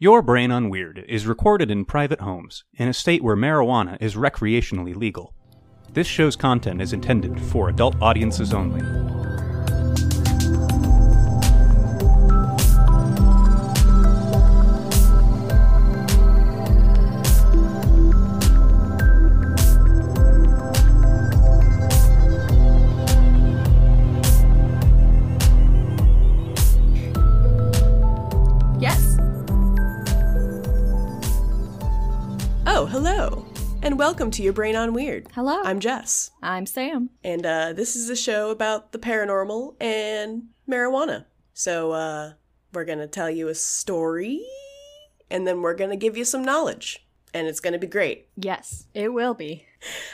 Your Brain on Weird is recorded in private homes in a state where marijuana is recreationally legal. This show's content is intended for adult audiences only. Welcome to Your Brain on Weird. Hello. I'm Jess. I'm Sam. And uh, this is a show about the paranormal and marijuana. So uh, we're going to tell you a story and then we're going to give you some knowledge. And it's going to be great. Yes, it will be.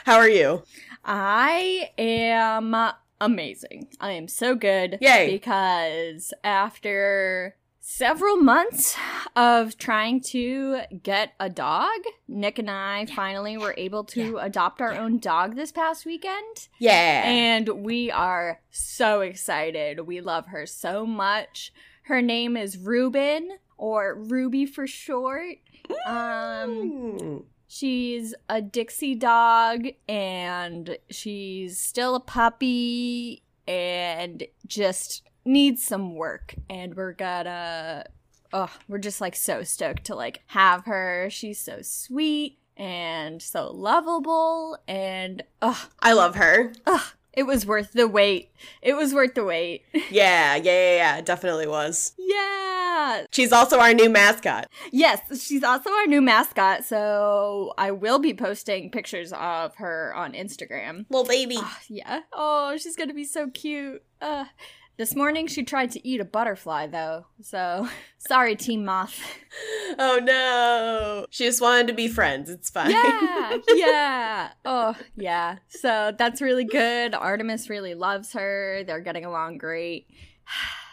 How are you? I am amazing. I am so good. Yay. Because after several months of trying to get a dog, Nick and I finally were able to adopt our own dog this past weekend. Yeah. And we are so excited. We love her so much. Her name is Ruben, or Ruby for short. Um, Mm. she's a Dixie dog, and she's still a puppy, and just needs some work. And we're gonna, oh, we're just like so stoked to like have her. She's so sweet and so lovable, and oh, I love her. Ugh, it was worth the wait. It was worth the wait. Yeah, yeah, yeah, yeah. It definitely was. yeah. She's also our new mascot. Yes, she's also our new mascot, so I will be posting pictures of her on Instagram. Little baby. Ah, yeah. Oh, she's gonna be so cute. Uh, this morning she tried to eat a butterfly, though. So sorry, Team Moth. Oh no. She just wanted to be friends. It's fine. Yeah, yeah. Oh, yeah. So that's really good. Artemis really loves her. They're getting along great.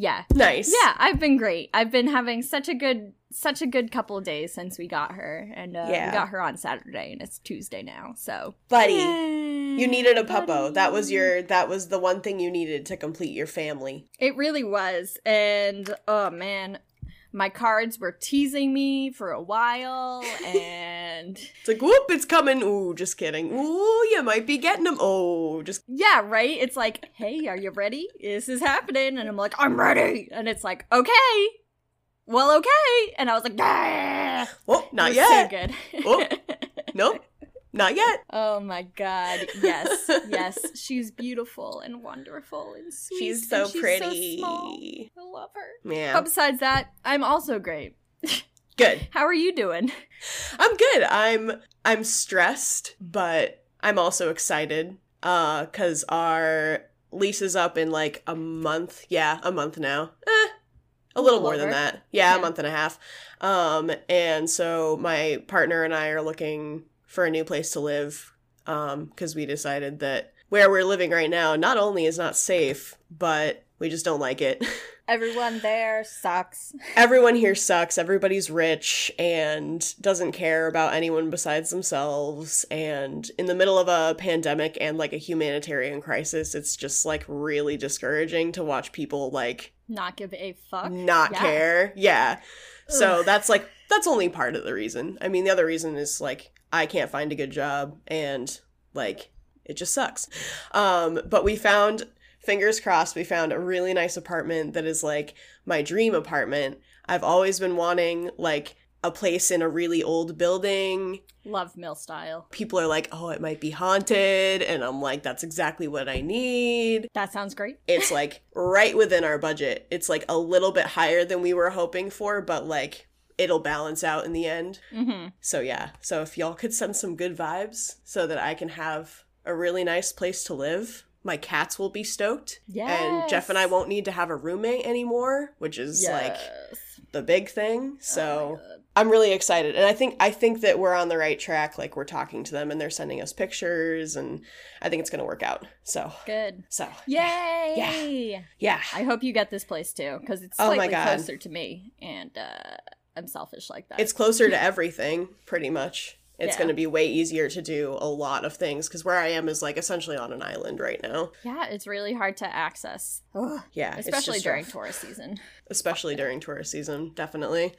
yeah, nice. Yeah, I've been great. I've been having such a good such a good couple of days since we got her. And uh, Yeah. we got her on Saturday and it's Tuesday now. So Buddy. Yay, You needed a puppo. That was your that was the one thing you needed to complete your family. It really was. And oh man, my cards were teasing me for a while and It's like, whoop, it's coming. Ooh, just kidding. Ooh, you might be getting them. Oh, just yeah, right? It's like, "Hey, are you ready? This is happening." And I'm like, "I'm ready." And it's like, "Okay." Well, okay. And I was like, "Ah." oh, not yet. So good. Oh. Nope, not yet. Oh my god. Yes. Yes. She's beautiful and wonderful and sweet. She's so she's pretty. So small. I love her. Yeah, But besides that, I'm also great. good. How are you doing? I'm good. I'm I'm stressed, but I'm also excited. Uh, cause our lease is up in like a month. Yeah, a month now. Eh, a little little more than that. Yeah, Yeah. a month and a half. Um, and so my partner and I are looking for a new place to live. Um, because we decided that where we're living right now not only is not safe, but we just don't like it. Everyone there sucks. Everyone here sucks. Everybody's rich and doesn't care about anyone besides themselves. And in the middle of a pandemic and like a humanitarian crisis, it's just like really discouraging to watch people like Not give a fuck. not Yeah. care. Yeah. So Ugh. that's like, that's only part of the reason. I mean, the other reason is like, I can't find a good job and like, it just sucks. Um, but we found, fingers crossed, we found a really nice apartment that is like my dream apartment. I've always been wanting like a place in a really old building. Love mill style. People are like, oh, it might be haunted. And I'm like, that's exactly what I need That sounds great. it's like right within our budget. It's like a little bit higher than we were hoping for, but like it'll balance out in the end. Mm-hmm. So yeah. So if y'all could send some good vibes so that I can have a really nice place to live, my cats will be stoked. And Jeff and I won't need to have a roommate anymore, which is like the big thing. So Oh. I'm really excited. And I think I think that we're on the right track. Like we're talking to them and they're sending us pictures and I think it's gonna work out. So good. so Yay! yeah. yeah. I hope you get this place too, because it's Oh my God. closer to me, and uh, I'm selfish like that. it's closer to everything pretty much it's Yeah. going to be way easier to do a lot of things because where i am is like essentially on an island right now yeah, it's really hard to access, Ugh. yeah especially during rough. tourist season. especially during tourist season definitely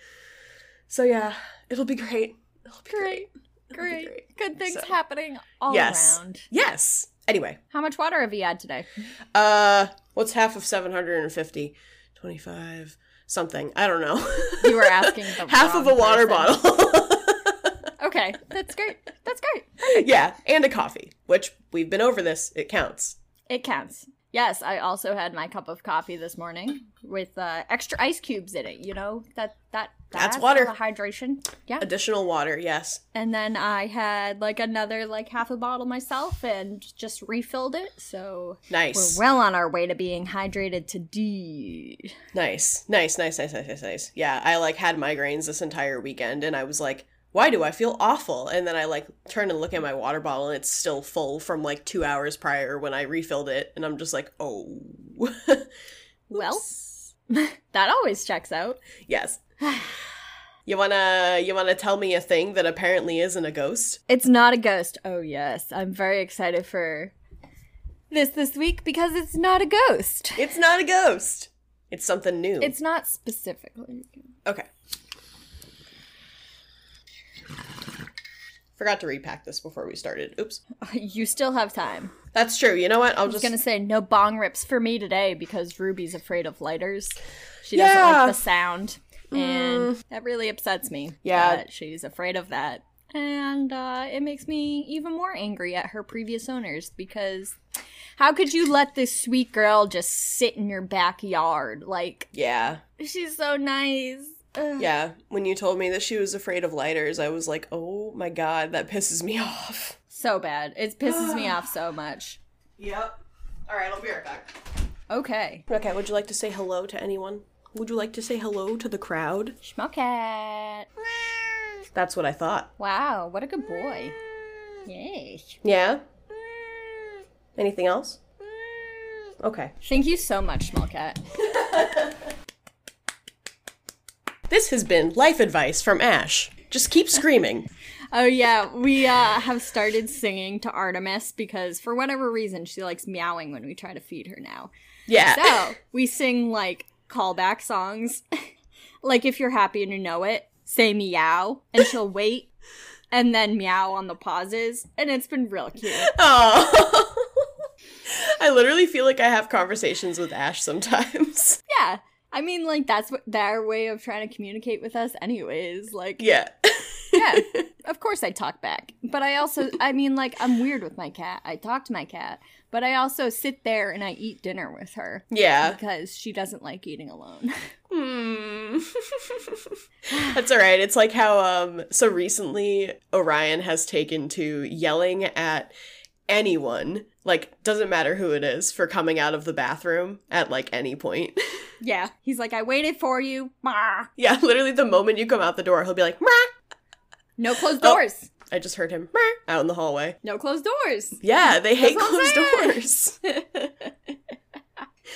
So yeah, it'll be great. It'll be Great. It'll be Great. Good things So- happening all Yes. around. Yes. Anyway, How much water have you had today? uh, what's half of 750? 25 something. I don't know. You were asking the half of a wrong water bottle. Okay, that's great. That's great. yeah, and a coffee, which we've been over this. It counts. It counts. Yes, I also had my cup of coffee this morning with uh, extra ice cubes in it. You know that that That's water. the hydration. Yeah, Additional water, yes. and then I had like another like half a bottle myself and just refilled it. So Nice. we're well on our way to being hydrated to D. Nice, nice, nice, nice, nice, nice, nice. Yeah, I like had migraines this entire weekend, and I was like, "Why do I feel awful?" And then I like turn and look at my water bottle, and it's still full from like two hours prior when I refilled it, and I'm just like, "Oh, Well, that always checks out. yes." You wanna you wanna tell me a thing that apparently isn't a ghost? It's not a ghost. Oh yes, I'm very excited for this this week because it's not a ghost. It's not a ghost. It's something new. It's not specifically. okay. Forgot to repack this before we started. Oops. You still have time. That's true. You know what? I'll I was just gonna say no bong rips for me today because Ruby's afraid of lighters. She doesn't Yeah. like the sound, and that really upsets me. Yeah. that she's afraid of that, and uh, it makes me even more angry at her previous owners because how could you let this sweet girl just sit in your backyard? Like yeah. she's so nice. Ugh. Yeah, when you told me that she was afraid of lighters, I was like, "Oh my god, that pisses me off." So bad. It pisses me off so much. Yep. All right, I'll be right back. Okay. Okay, would you like to say hello to anyone? Would you like to say hello to the crowd? Schmucket. That's what I thought. Wow, what a good boy. Yay. Yeah. Anything else? Okay. Thank you so much, Small Cat. This has been life advice from Ash. Just keep screaming. Oh yeah, we uh, have started singing to Artemis because for whatever reason she likes meowing when we try to feed her now. Yeah. So we sing like callback songs. like if you're happy and you know it, say meow, and she'll wait and then meow on the pauses, and it's been real cute. Oh. I literally feel like I have conversations with Ash sometimes. Yeah. I mean, like that's what their way of trying to communicate with us, anyways. Like, Yeah. yeah, of course I talk back. But I also, I mean, like, I'm weird with my cat. I talk to my cat, but I also sit there and I eat dinner with her Yeah. because she doesn't like eating alone. Hmm. That's all right. It's like how um so recently Orion has taken to yelling at anyone, like doesn't matter who it is, for coming out of the bathroom at like any point. yeah. He's like, I waited for you. Yeah, literally the moment you come out the door, he'll be like. No closed Oh. doors. I just heard him out in the hallway. No closed doors. Yeah, they hate closed doors.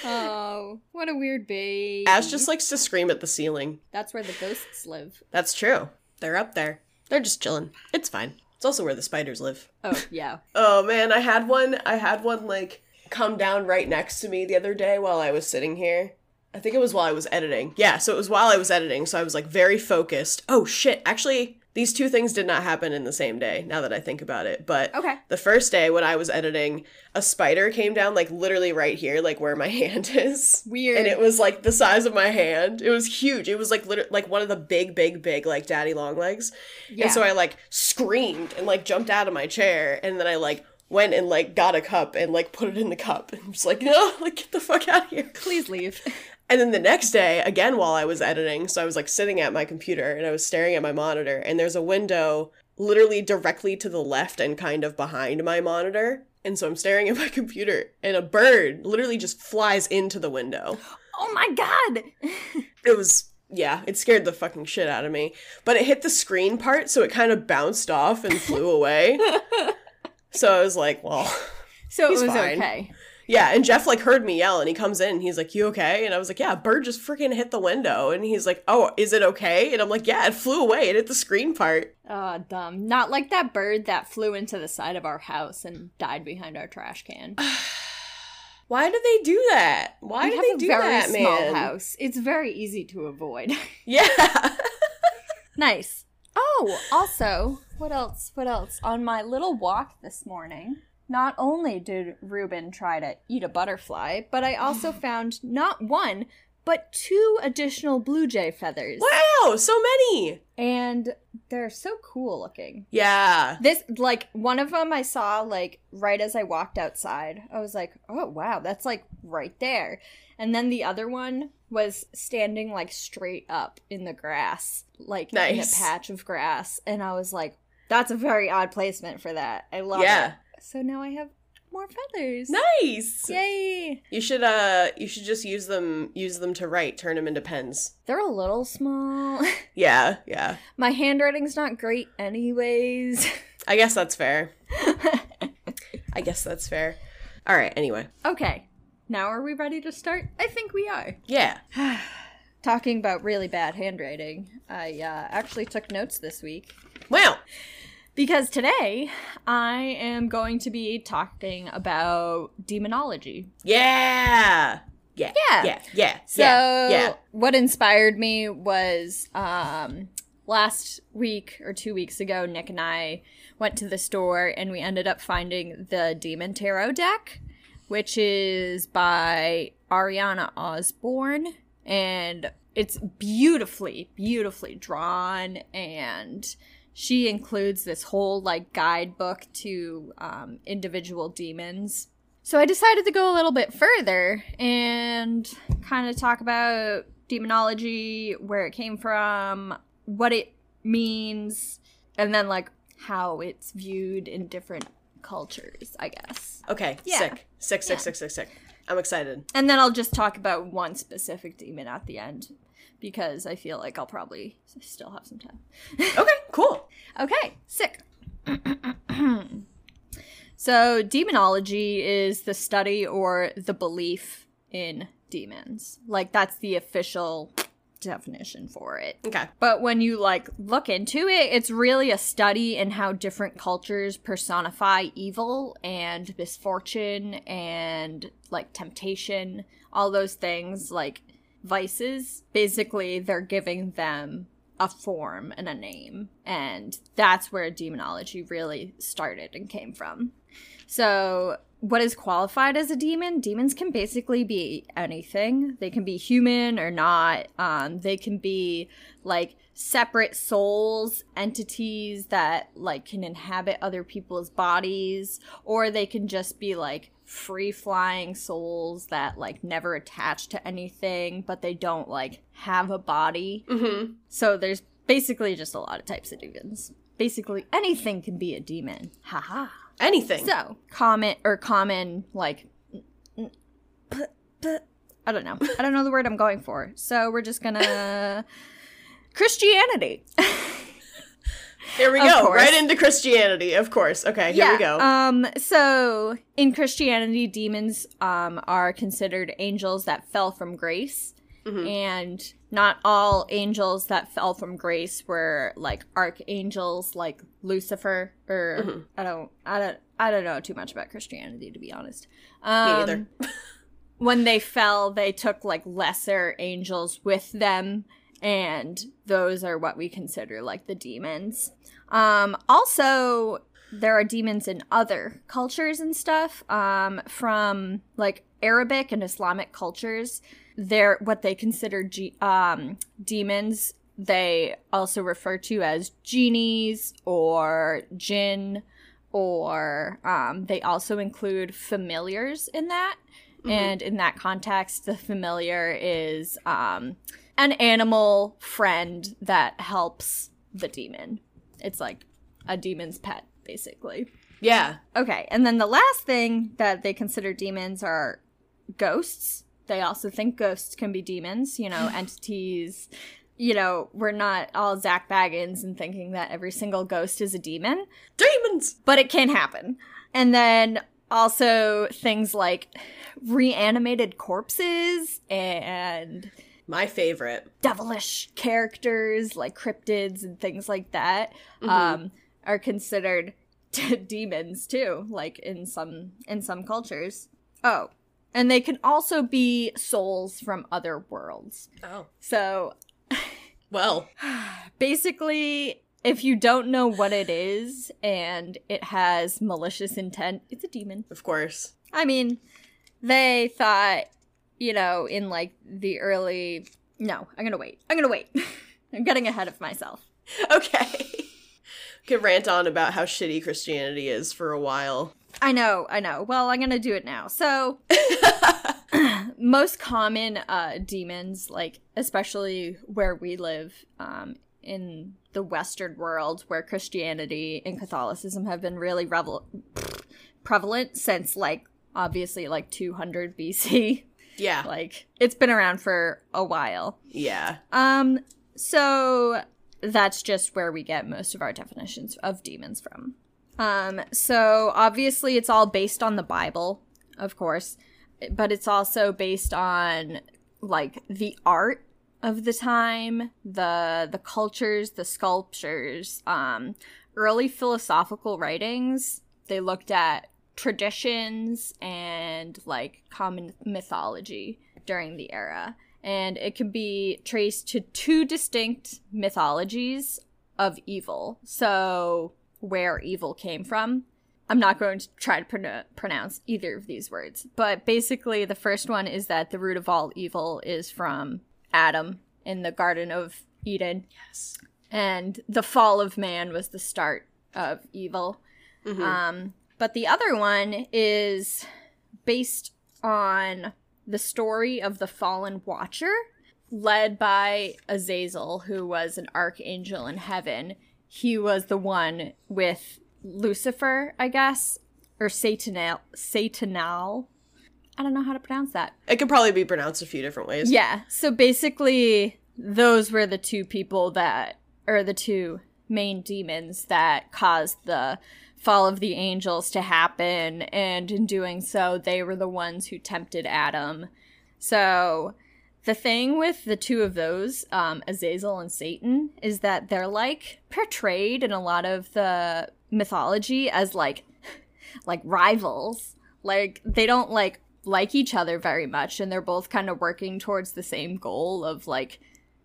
Oh, what a weird babe. Ash just likes to scream at the ceiling. That's where the ghosts live. That's true. They're up there. They're just chilling. It's fine. It's also where the spiders live. Oh, yeah. Oh man, I had one. I had one like come down right next to me the other day while I was sitting here. I think it was while I was editing. Yeah, so it was while I was editing, so I was like very focused. Oh shit, actually these two things did not happen in the same day now that I think about it. But Okay. the first day when I was editing, a spider came down like literally right here, like where my hand is. Weird. And it was like the size of my hand. It was huge. It was like literally like one of the big, big, big like daddy long legs. Yeah. And so I like screamed and like jumped out of my chair and then I like went and like got a cup and like put it in the cup and I'm like, no, like get the fuck out of here. Please leave. And then the next day, again while I was editing, so I was like sitting at my computer and I was staring at my monitor and there's a window literally directly to the left and kind of behind my monitor. And so I'm staring at my computer and a bird literally just flies into the window. Oh my god! It was yeah, it scared the fucking shit out of me. But it hit the screen part, so it kind of bounced off and flew away. so I was like, well, So it was fine. okay. Yeah. And Jeff like heard me yell, and he comes in, and he's like, "You okay?" And I was like, "Yeah, a bird just freaking hit the window." And he's like, "Oh, is it okay?" And I'm like, "Yeah, it flew away. It hit the screen part." Oh, dumb. Not like that bird that flew into the side of our house and died behind our trash can. Why do they do that? Why we do have they a do very that, small man? house. It's very easy to avoid. Yeah. Nice. Oh, also, what else? What else? On my little walk this morning, not only did Ruben try to eat a butterfly, but I also found not one, but two additional blue jay feathers. Wow, so many. And they're so cool looking. Yeah. This, like, one of them I saw, like, right as I walked outside. I was like, oh, wow, that's, like, right there. And then the other one was standing, like, straight up in the grass, like, in a patch of grass. And I was like, that's a very odd placement for that. I love Yeah. it. So now I have more feathers. Nice. Yay! You should uh you should just use them use them to write, turn them into pens. They're a little small. Yeah, yeah. My handwriting's not great, anyways. I guess that's fair. I guess that's fair. All right, anyway. okay, now are we ready to start? I think we are. Yeah. Talking about really bad handwriting, I uh, actually took notes this week Wow. Because today I am going to be talking about demonology. Yeah. Yeah. Yeah. Yeah. Yeah. So, yeah. What inspired me was um, last week or two weeks ago, Nick and I went to the store and we ended up finding the Demon Tarot deck, which is by Ariana Osborne. And it's beautifully, beautifully drawn. And she includes this whole like guidebook to um, individual demons. So I decided to go a little bit further and kind of talk about demonology, where it came from, what it means, and then like how it's viewed in different cultures, I guess. Okay. Yeah. Sick. Sick, sick, Yeah. sick, sick, sick. I'm excited. And then I'll just talk about one specific demon at the end because I feel like I'll probably still have some time. Okay, cool. Okay, sick. so, demonology is the study or the belief in demons. Like, that's the official definition for it. Okay. But when you like look into it, it's really a study in how different cultures personify evil and misfortune and like temptation, all those things like vices. Basically, they're giving them a form and a name, and that's where demonology really started and came from. So, what is qualified as a demon? Demons can basically be anything. They can be human or not. Um, they can be like separate souls, entities that like can inhabit other people's bodies, or they can just be like free flying souls that like never attach to anything, but they don't like have a body. Mm-hmm. So there's basically just a lot of types of demons. Basically anything can be a demon. Haha. Anything. So, common or common like n- p- p- I don't know. I don't know the word I'm going for. So, we're just to Christianity. Here we Of go. course. Right into Christianity, of course. Okay, here we go. Um so in Christianity demons um are considered angels that fell from grace. Mhm. And not all angels that fell from grace were like archangels like Lucifer or Mhm. I don't I don't I don't know too much about Christianity to be honest. Me Um, neither. when they fell, they took like lesser angels with them, and those are what we consider like the demons. Um, also, there are demons in other cultures and stuff. Um, from like Arabic and Islamic cultures, they're what they consider ge- um, demons. They also refer to as genies or jinn, or um, they also include familiars in that. And in that context, the familiar is um, an animal friend that helps the demon. It's like a demon's pet, basically. Yeah. Okay, and then the last thing that they consider demons are ghosts. They also think ghosts can be demons, you know, entities. You know, we're not all Zak Bagans and thinking that every single ghost is a demon Demons. but it can happen. And then also things like reanimated corpses and My favorite. devilish characters like cryptids and things like that Mhm. um, are considered demons too like in some in some cultures oh and they can also be souls from other worlds Oh. so Well, Basically, if you don't know what it is and it has malicious intent, it's a demon. of course. I mean, they thought, you know, in like the early. No, I'm gonna wait. I'm gonna wait. I'm getting ahead of myself. Okay. Could rant on about how shitty Christianity is for a while. I know, I know. Well, I'm gonna do it now. So, most common uh, demons, like especially where we live um, in the Western world, where Christianity and Catholicism have been really revel- prevalent since, like, obviously, like 200 BC. Yeah. Like, it's been around for a while. Yeah. Um, so that's just where we get most of our definitions of demons from. Um, so obviously it's all based on the Bible, of course, but it's also based on like the art of the time, the the cultures, the sculptures, um, early philosophical writings. They looked at traditions and like common mythology during the era and it can be traced to two distinct mythologies of evil. So, where evil came from. I'm not going to try to pron- pronounce either of these words, but basically, the first one is that the root of all evil is from Adam in the Garden of Eden, Yes. and the fall of man was the start of evil. Mhm. Um, but the other one is based on the story of the fallen watcher, led by Azazel, who was an archangel in heaven. He was the one with Lucifer, I guess, or Satanal. Satanal. I don't know how to pronounce that. It could probably be pronounced a few different ways. Yeah. So basically, those were the two people that, or the two main demons that caused the fall of the angels to happen. And in doing so, they were the ones who tempted Adam. So the thing with the two of those, um, Azazel and Satan, is that they're like portrayed in a lot of the mythology as like, like rivals. Like they don't like like each other very much and they're both kind of working towards the same goal of like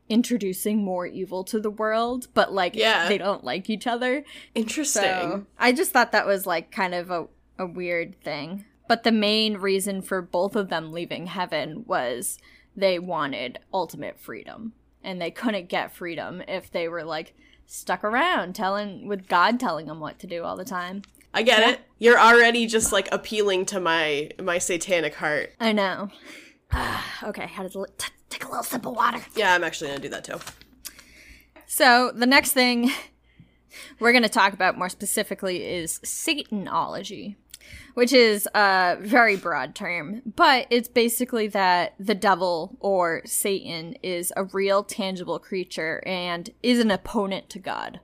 introducing more evil to the world but like Yeah. they don't like each other Interesting. so i just thought that was like kind of a, a weird thing but the main reason for both of them leaving heaven was they wanted ultimate freedom and they couldn't get freedom if they were like stuck around telling with god telling them what to do all the time I get Yeah. it. You're already just like appealing to my my satanic heart. i know okay had to li- t- take a little sip of water Yeah, I'm actually gonna do that too. So the next thing we're to talk about more specifically is Satanology, which is a very broad term, but it's basically that the devil or Satan is a real tangible creature and is an opponent to God.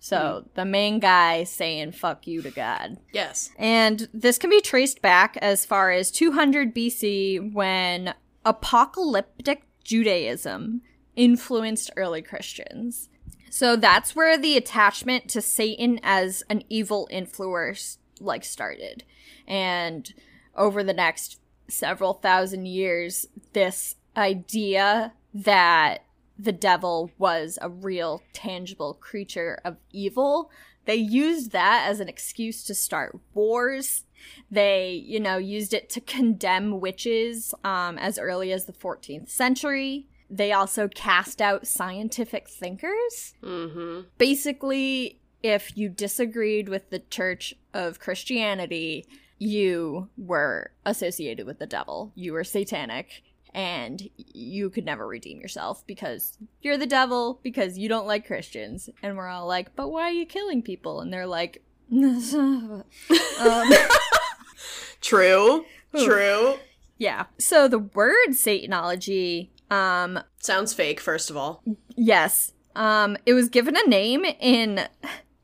So mm-hmm. the main guy saying fuck you to God. Yes. And this can be traced back as far as 200 BC when apocalyptic Judaism influenced early Christians. So that's where the attachment to Satan as an evil influencer like started. And over the next several thousand years, this idea that the devil was a real tangible creature of evil. They used that as an excuse to start wars. They you know used it to condemn witches um, as early as the 14th century. They also cast out scientific thinkers. Mm-hmm. basically if you disagreed with the church of christianity you were associated with the devil. You were satanic and you could never redeem yourself because you're the devil because you don't like christians and we're all like but why are you killing people and they're like um, True. True. yeah so the word satanology um Sounds fake, first of all. Yes. Um, it was given a name in uh,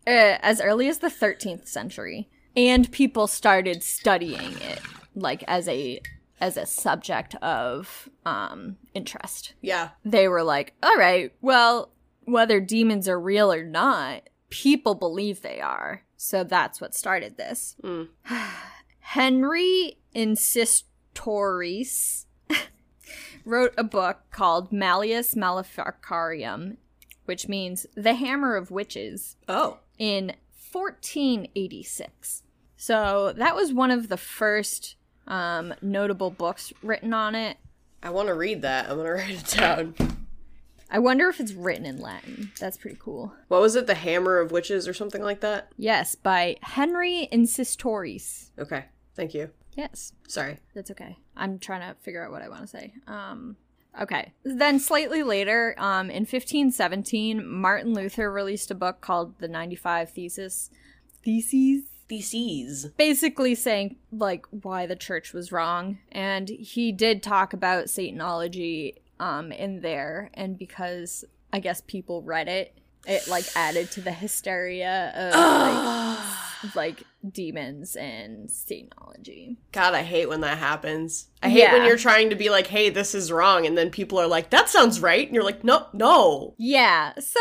as early as the 13th century, and people started studying it like as a as a subject of um interest. Yeah. They were like, "All right, well, whether demons are real or not, people believe they are." So that's what started this. Mm. Henry Institoris wrote a book called Malleus Maleficarum which means the Hammer of Witches, Oh. in 1486. So that was one of the first um, notable books written on it. I want to read that. I'm going to write it down. I wonder if it's written in Latin. That's pretty cool. What was it? The Hammer of Witches or something like that? Yes, by Henry Institoris. Okay. Thank you. Yes, Sorry. that's okay. I'm trying to figure out what I want to say. Um, okay. Then slightly later, um, in 1517, Martin Luther released a book called The 95 Thesis. Theses? Theses. basically saying like why the church was wrong and he did talk about satanology um in there and because i guess people read it it like added to the hysteria of like, like demons and satanology God, I hate when that happens. I hate when you're trying to be like, hey, this is wrong. And then people are like, that sounds right. And you're like, no, no. yeah so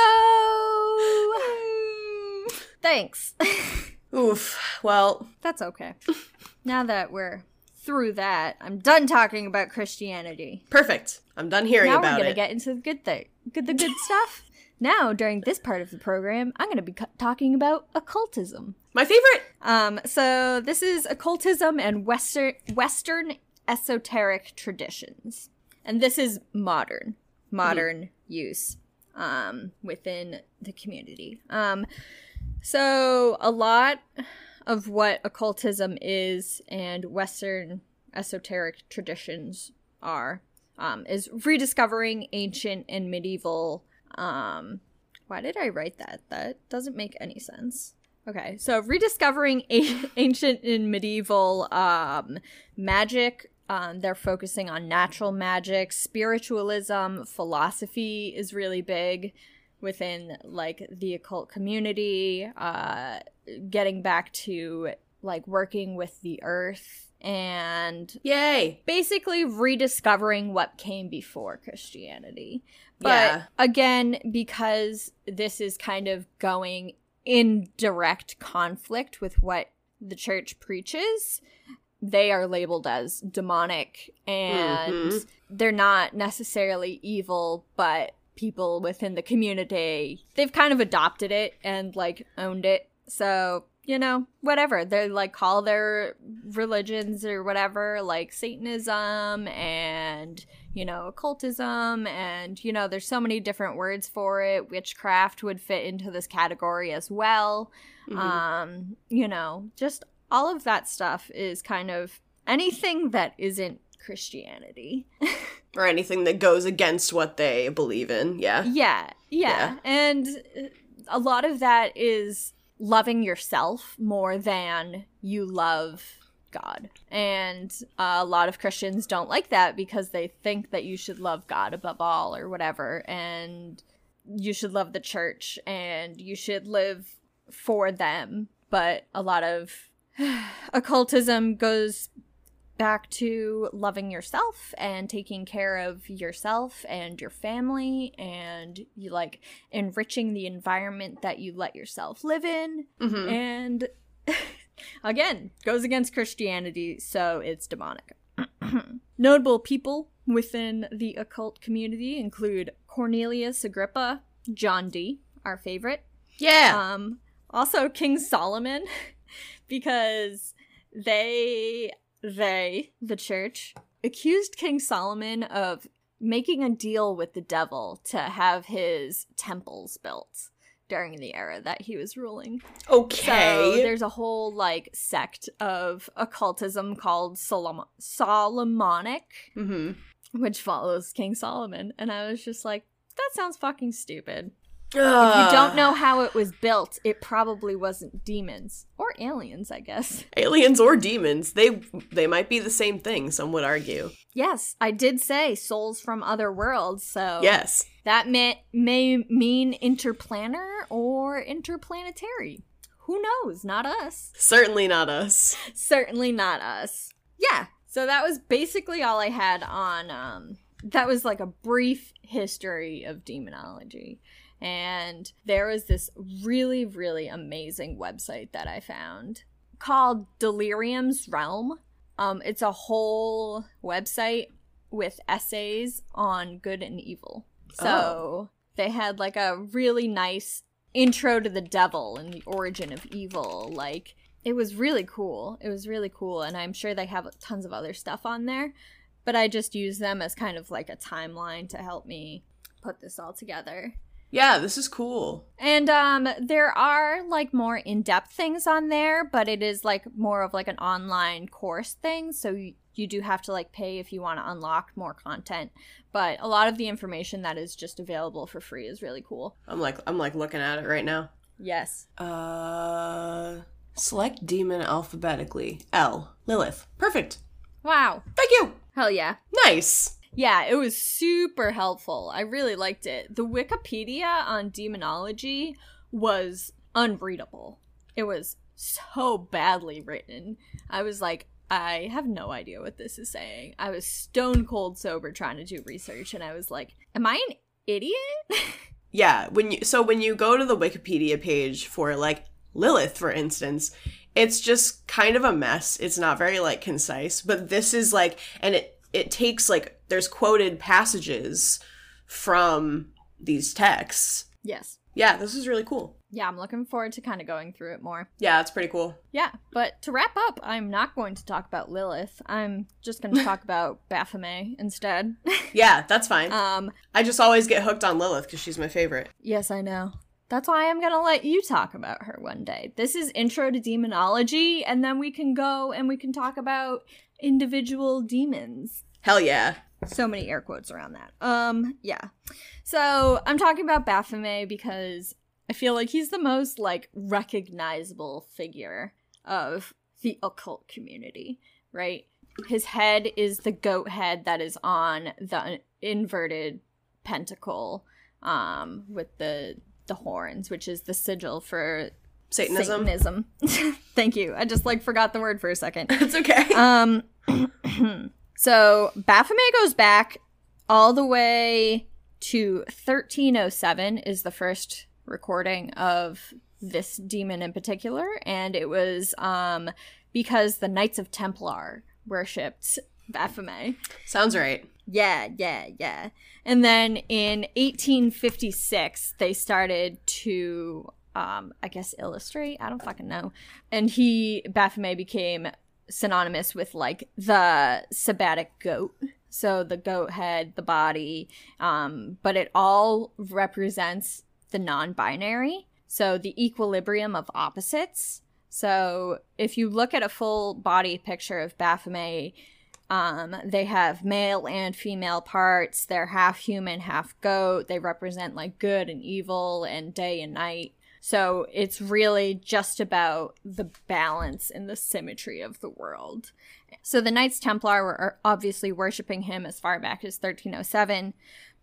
thanks Oof. Well, that's okay now that we're through that i'm done talking about christianity perfect. I'm done hearing now about we're gonna it. get into the good thing, good the good stuff. Now, during this part of the program, I'm gonna be cu- talking about occultism. My favorite. Um, so this is occultism and Western Western esoteric traditions, and this is modern modern use um, within the community. Um, so a lot of what occultism is and Western esoteric traditions are um, is rediscovering ancient and medieval. Um, why did I write that? That doesn't make any sense. Okay, so rediscovering a- ancient and medieval um, magic. Um, they're focusing on natural magic, spiritualism, philosophy is really big within like the occult community. Uh, getting back to like working with the earth and Yay. basically rediscovering what came before Christianity. But Yeah. again, because this is kind of going in direct conflict with what the church preaches, they are labeled as demonic and Mhm. they're not necessarily evil, but people within the community, they've kind of adopted it and like owned it. So, you know, whatever. They like call their religions or whatever like Satanism and, you know, occultism and, you know, there's so many different words for it. Witchcraft would fit into this category as well. Mhm. Um, you know, just all of that stuff is kind of anything that isn't Christianity. or anything that goes against what they believe in. Yeah. Yeah, yeah. Yeah. And a lot of that is loving yourself more than you love God. And uh, a lot of Christians don't like that because they think that you should love God above all or whatever. And you should love the church and you should live for them. But a lot of occultism goes back to loving yourself and taking care of yourself and your family and you like enriching the environment that you let yourself live in. Hmm and again goes against christianity so it's demonic. Notable people within the occult community include cornelius agrippa john dee our favorite. Yeah. um, also King Solomon, because they they the church accused King Solomon of making a deal with the devil to have his temples built during the era that he was ruling. Okay. So there's a whole like sect of occultism called Solom- Solomonic, hmm which follows King Solomon, and I was just like, that sounds fucking stupid. If you don't know how it was built, it probably wasn't demons or aliens, I guess. aliens or demons, they they might be the same thing. Some would argue. Yes, I did say souls from other worlds, so Yes. that may may mean interplanar or interplanetary. Who knows? Not us. Certainly not us. Certainly not us. Yeah. So that was basically all I had on um that was like a brief history of demonology. And there was this really, really amazing website that I found called Delirium's Realm. Um, it's a whole website with essays on good and evil. So they had like a really nice intro to the devil and the origin of evil. Like it was really cool. It was really cool, and I'm sure they have tons of other stuff on there. But I just use them as kind of like a timeline to help me put this all together. Yeah, this is cool. And um there are like more in-depth things on there, but it is like more of like an online course thing, so you, you do have to like pay if you want to unlock more content. But a lot of the information that is just available for free is really cool. I'm like I'm like looking at it right now. Yes. Uh select demon alphabetically. L. Lilith. Perfect. Wow. Thank you. Hell yeah. Nice. Yeah, it was super helpful. I really liked it. The Wikipedia on demonology was unreadable. It was so badly written. I was like, I have no idea what this is saying. I was stone cold sober trying to do research and I was like, am I an idiot? Yeah, when you so when you go to the Wikipedia page for like Lilith for instance, it's just kind of a mess. It's not very like concise, but this is like and it it takes like there's quoted passages from these texts. yes. Yeah, this is really cool. Yeah, I'm looking forward to kind of going through it more. Yeah, it's pretty cool. Yeah, but to wrap up, I'm not going to talk about Lilith. I'm just going to talk about Baphomet instead. Yeah, that's fine. um, I just always get hooked on Lilith because she's my favorite. Yes, I know. That's why I'm gonna let you talk about her one day. This is intro to demonology, and then we can go and we can talk about individual demons. Hell yeah. So many air quotes around that. Um, yeah. So I'm talking about Baphomet because I feel like he's the most like recognizable figure of the occult community, right? His head is the goat head that is on the inverted pentacle um with the the horns, which is the sigil for Satanism. Satanism. Thank you. I just like forgot the word for a second. It's okay. Um, so Baphomet goes back all the way to 1307 is the first recording of this demon in particular, and it was um because the Knights of Templar worshipped Baphomet. Sounds right. Yeah, yeah, yeah. And then in 1856, they started to, um, I guess, illustrate. I don't fucking know. And he, Baphomet, became synonymous with like the sabbatic goat. So the goat head, the body, um, but it all represents the non binary. So the equilibrium of opposites. So if you look at a full body picture of Baphomet, um, they have male and female parts. They're half human, half goat. They represent like good and evil and day and night. So it's really just about the balance and the symmetry of the world. So the Knights Templar were obviously worshiping him as far back as 1307,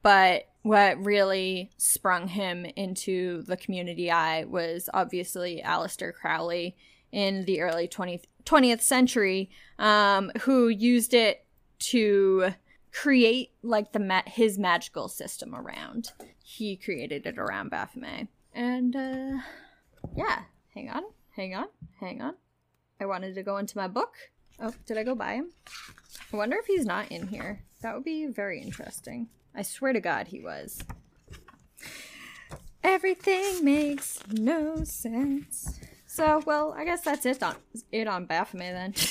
but what really sprung him into the community eye was obviously Aleister Crowley in the early 20th, 20th century, um, who used it to create like the ma- his magical system around. He created it around Baphomet. And uh yeah, hang on, hang on, hang on. I wanted to go into my book. Oh, did I go by him? I wonder if he's not in here. That would be very interesting. I swear to God he was. Everything makes no sense. So, well, I guess that's it on it on Baphomet then.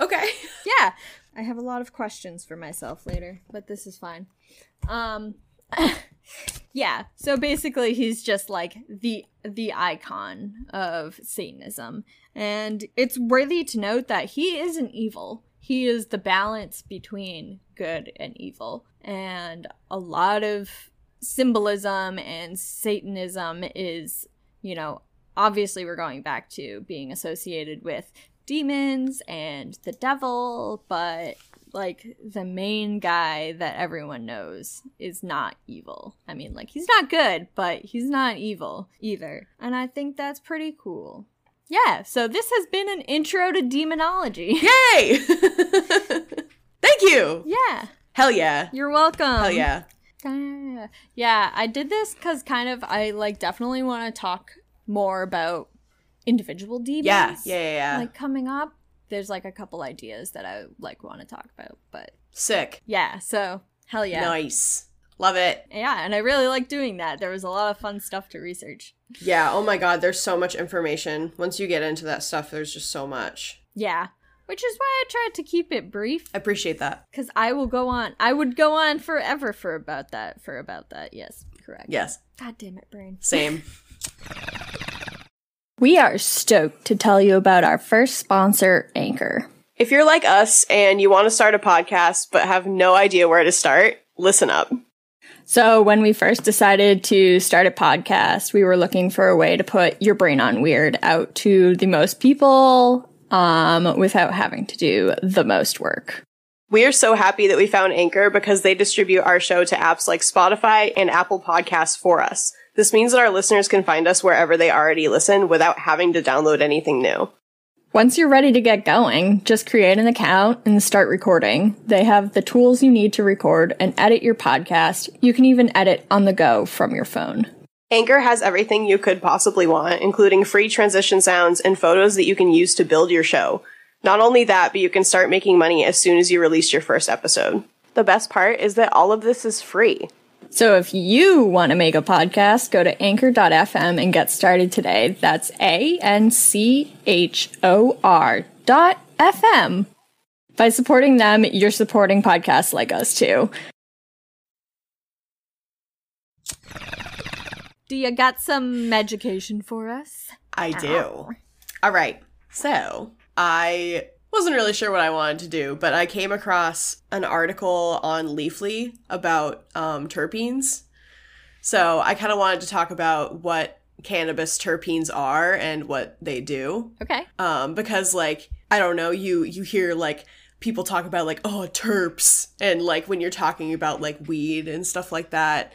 Okay. yeah, I have a lot of questions for myself later, but this is fine. Um, yeah. So basically, he's just like the the icon of Satanism, and it's worthy to note that he isn't evil. He is the balance between good and evil, and a lot of symbolism and Satanism is, you know, obviously we're going back to being associated with demons and the devil, but like the main guy that everyone knows is not evil. I mean, like he's not good, but he's not evil either. And I think that's pretty cool. Yeah, so this has been an intro to demonology. Yay! Thank you. yeah, Hell yeah. you're welcome. Hell yeah. Ah. Yeah, I did this because kind of I like definitely want to talk more about individual demons. Yeah. Yeah. Yeah. yeah. Like coming up, there's like a couple ideas that I like want to talk about, but Sick. yeah. So hell yeah. Nice. Love it. Yeah, and I really like doing that. There was a lot of fun stuff to research. Yeah, oh my god, there's so much information. Once you get into that stuff, there's just so much. Yeah. Which is why I tried to keep it brief. I appreciate that. Because I will go on. I would go on forever for about that. For about that. Yes, correct. Yes. God damn it, brain. Same. We are stoked to tell you about our first sponsor, Anchor. If you're like us and you want to start a podcast but have no idea where to start, listen up. So, when we first decided to start a podcast, we were looking for a way to put your brain on weird out to the most people um, without having to do the most work. We are so happy that we found Anchor because they distribute our show to apps like Spotify and Apple Podcasts for us. This means that our listeners can find us wherever they already listen without having to download anything new. Once you're ready to get going, just create an account and start recording. They have the tools you need to record and edit your podcast. You can even edit on the go from your phone. Anchor has everything you could possibly want, including free transition sounds and photos that you can use to build your show. Not only that, but you can start making money as soon as you release your first episode. The best part is that all of this is free. So if you want to make a podcast, go to anchor.fm and get started today. That's A N C H O R dot FM. By supporting them, you're supporting podcasts like us too. Do you got some education for us? I do. All right. So, I wasn't really sure what I wanted to do, but I came across an article on Leafly about um, terpenes. So I kind of wanted to talk about what cannabis terpenes are and what they do. Okay. Um, because like I don't know, you you hear like people talk about like oh terps and like when you're talking about like weed and stuff like that,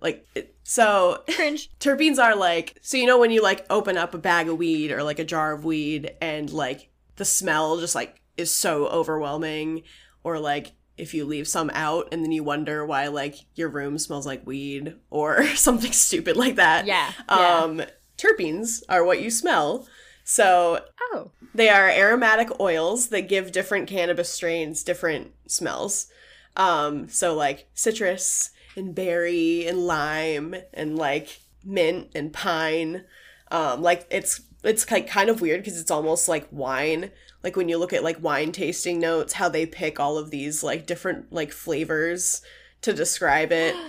like it, so Cringe. terpenes are like so you know when you like open up a bag of weed or like a jar of weed and like the smell just like is so overwhelming or like if you leave some out and then you wonder why like your room smells like weed or something stupid like that. Yeah, yeah. Um terpenes are what you smell. So Oh. they are aromatic oils that give different cannabis strains different smells. Um, so like citrus and berry and lime and like mint and pine. Um, like it's it's like kind of weird because it's almost like wine. Like when you look at like wine tasting notes, how they pick all of these like different like flavors to describe it.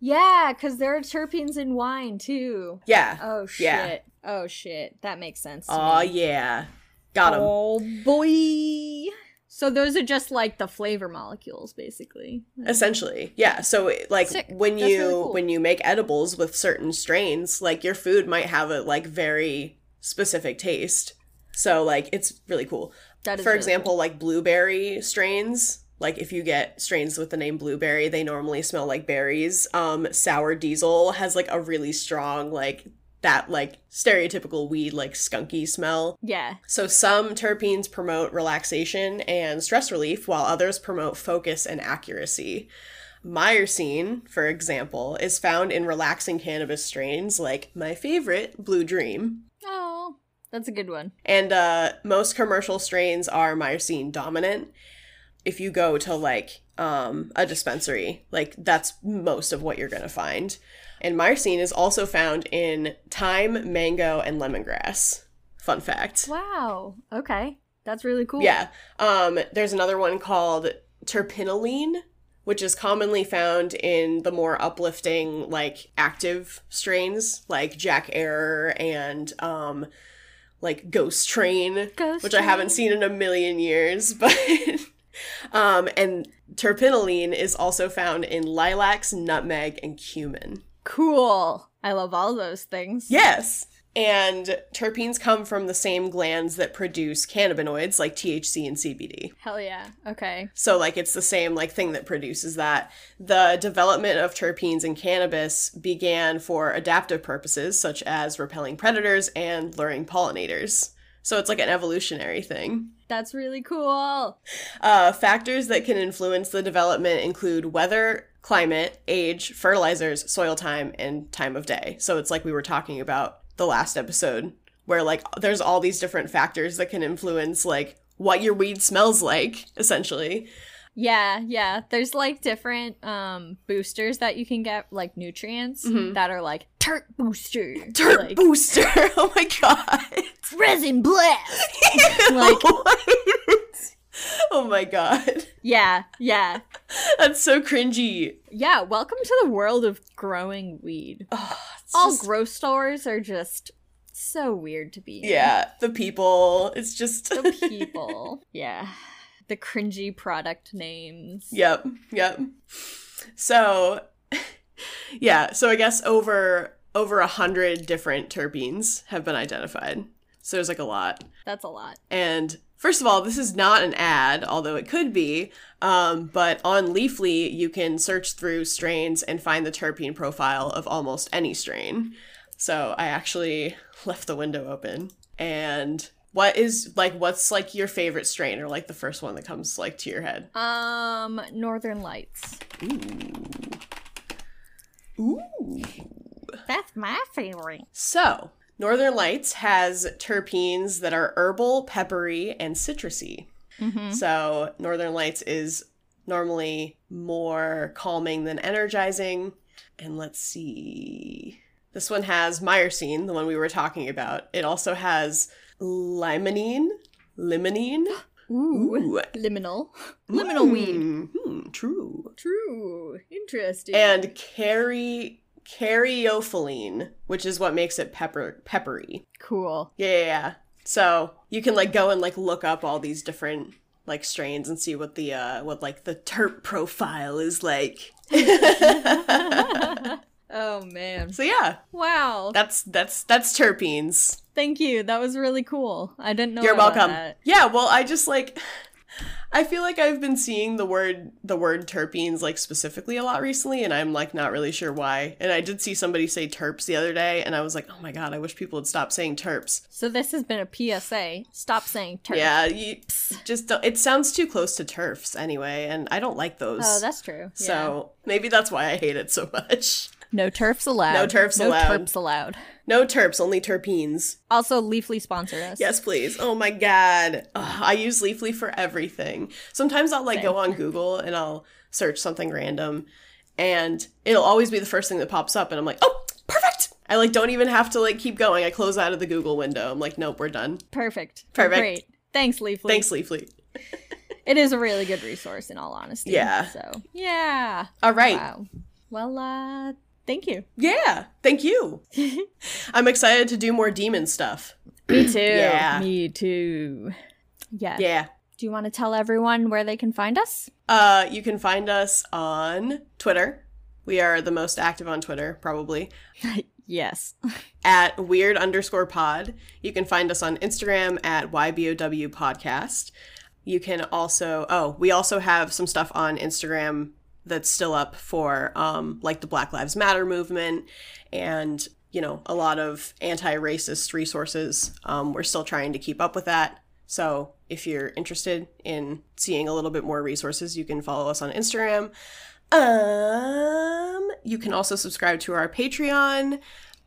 Yeah, because there are terpenes in wine too. Yeah. Oh shit. Yeah. Oh shit. That makes sense. Oh me. yeah. Got him. Oh boy. So those are just like the flavor molecules, basically. essentially yeah so like Sick. when That's you really cool. when you make edibles with certain strains like your food might have a like very specific taste so like it's really cool That is for really example like blueberry strains like if you get strains with the name blueberry they normally smell like berries um sour diesel has like a really strong like that like stereotypical weed like skunky smell Yeah. so some terpenes promote relaxation and stress relief, while others promote focus and accuracy. Myrcene, for example, is found in relaxing cannabis strains like my favorite, Blue Dream. That's a good one. And uh, most commercial strains are myrcene dominant. If you go to like um, a dispensary, like that's most of what you're gonna find. And myrcene is also found in thyme, mango, and lemongrass. Fun fact. Wow. Okay. That's really cool. Yeah. Um, there's another one called terpinolene, which is commonly found in the more uplifting, like active strains, like Jack Herer and um, like Ghost Train, Ghost which I haven't seen in a million years. But um, and terpinolene is also found in lilacs, nutmeg, and cumin. Cool. I love all those things. Yes. And terpenes come from the same glands that produce cannabinoids like THC and CBD. Hell yeah. Okay. So like it's the same like thing that produces that. The development of terpenes in cannabis began for adaptive purposes such as repelling predators and luring pollinators. So it's like an evolutionary thing. That's really cool. Uh, factors that can influence the development include weather, climate, age, fertilizers, soil time, and time of day. So it's like we were talking about the last episode, where like there's all these different factors that can influence like what your weed smells like, essentially. Yeah, yeah. There's like different um boosters that you can get, like nutrients Mhm. that are like turp booster, Turp like, booster. Oh my god. resin blast. Like- oh my god. Yeah, yeah, That's so cringy. yeah. Welcome to the world of growing weed. Oh, All just- grow stores are just so weird to be. in. Yeah, the people. It's just the people. yeah, the cringy product names. Yep, yep. So, yeah. So I guess over over a hundred different terpenes have been identified. So there's like a lot. That's a lot. And first of all, this is not an ad, although it could be. Um, but on Leafly, you can search through strains and find the terpene profile of almost any strain. So I actually left the window open. And what is like, what's like your favorite strain, or like the first one that comes like to your head? Um, Northern Lights. Ooh. That's my favorite. So, Northern Lights has terpenes that are herbal, peppery, and citrusy. Mm-hmm. So, Northern Lights is normally more calming than energizing. And let's see. This one has myrcene, the one we were talking about. It also has limonene. Limonene? Ooh. Ooh. Liminal. Liminal weed. Hmm, true. True. Interesting. And cari caryophyllene, which is what makes it pepper peppery. cool. Yeah, yeah, yeah. So you can like go and like look up all these different like strains and see what the uh what like the terp profile is like. oh man. so yeah, Wow. that's that's that's terpenes. Thank you. That was really cool. I didn't know You're welcome. that. Yeah, well, I just like I feel like I've been seeing the word the word terpenes like specifically a lot recently and I'm like not really sure why. And I did see somebody say terps the other day and I was like, "Oh my god, I wish people would stop saying terps." So this has been a PSA. Stop saying turf. Yeah, you just don't, it sounds too close to turfs anyway, and I don't like those. Oh, that's true. Yeah. so maybe that's why I hate it so much. no turfs allowed. No turfs no allowed. turps allowed. No terps, only terpenes. Also, Leafly sponsor us. Yes, please. Oh my god, Ugh, I use Leafly for everything. Sometimes I'll like go on Google and I'll search something random, and it'll always be the first thing that pops up, and I'm like, oh, perfect. I like don't even have to like keep going. I close out of the Google window. I'm like, nope, we're done. Perfect. Perfect. Great. Thanks, Leafly. Thanks, Leafly. It is a really good resource, in all honesty. Yeah. So yeah. All right. Wow. Well, uh, thank you. Yeah, thank you. I'm excited to do more demon stuff. Me too. Yeah. Me too. Yeah. Yeah. Do you want to tell everyone where they can find us? Uh, you can find us on Twitter. We are the most active on Twitter, probably. yes. At weird underscore pod. You can find us on Instagram at YBOW podcast. You can also, oh, we also have some stuff on Instagram that's still up for um, like the Black Lives Matter movement and, you know, a lot of anti racist resources. Um, we're still trying to keep up with that. So if you're interested in seeing a little bit more resources, you can follow us on Instagram. Um, you can also subscribe to our Patreon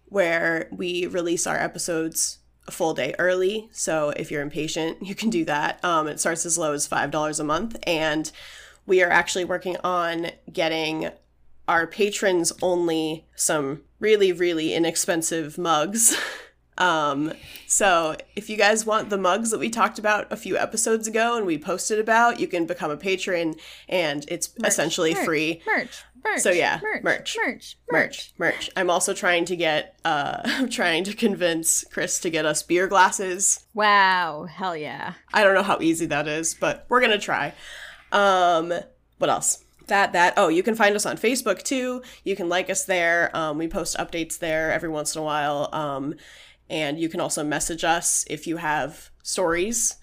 where we release our episodes a full day early. So if you're impatient, you can do that. Um, it starts as low as $5 a month. And we are actually working on getting our patrons only some really, really inexpensive mugs. Um, so if you guys want the mugs that we talked about a few episodes ago and we posted about, you can become a patron and it's essentially Merch. free Merch. Merch. So, yeah, Merch. merch. Merch. merch merch i'm also trying to get uh i'm trying to convince chris to get us beer glasses Wow. Hell yeah. i don't know how easy that is but we're gonna try um what else? That that oh you can find us on facebook too. You can like us there. Um, we post updates there every once in a while. Um, and you can also message us if you have stories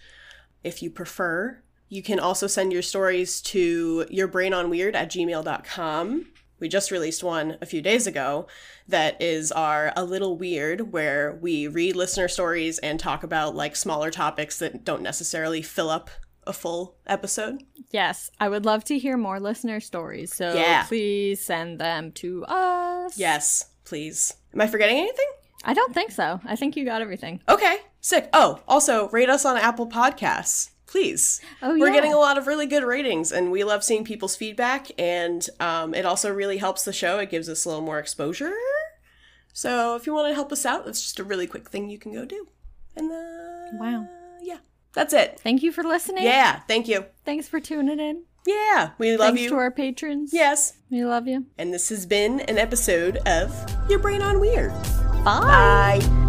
if you prefer. You can also send your stories to yourbrainonweird at gmail.com we just released one a few days ago that is our a little weird where we read listener stories and talk about like smaller topics that don't necessarily fill up a full episode Yes. I would love to hear more listener stories. So Yeah. please send them to us. yes please am i forgetting anything I don't think so. I think you got everything. okay sick oh also rate us on apple podcasts please. Oh, We're yeah. getting a lot of really good ratings, and we love seeing people's feedback. And um, it also really helps the show. It gives us a little more exposure. So if you want to help us out, that's just a really quick thing you can go do. And uh, Wow. That's it. Thank you for listening. Yeah, thank you. Thanks for tuning in. Yeah, we love Thanks you. to our patrons. yes, We love you. and this has been an episode of Your Brain on Weird. Bye. Bye.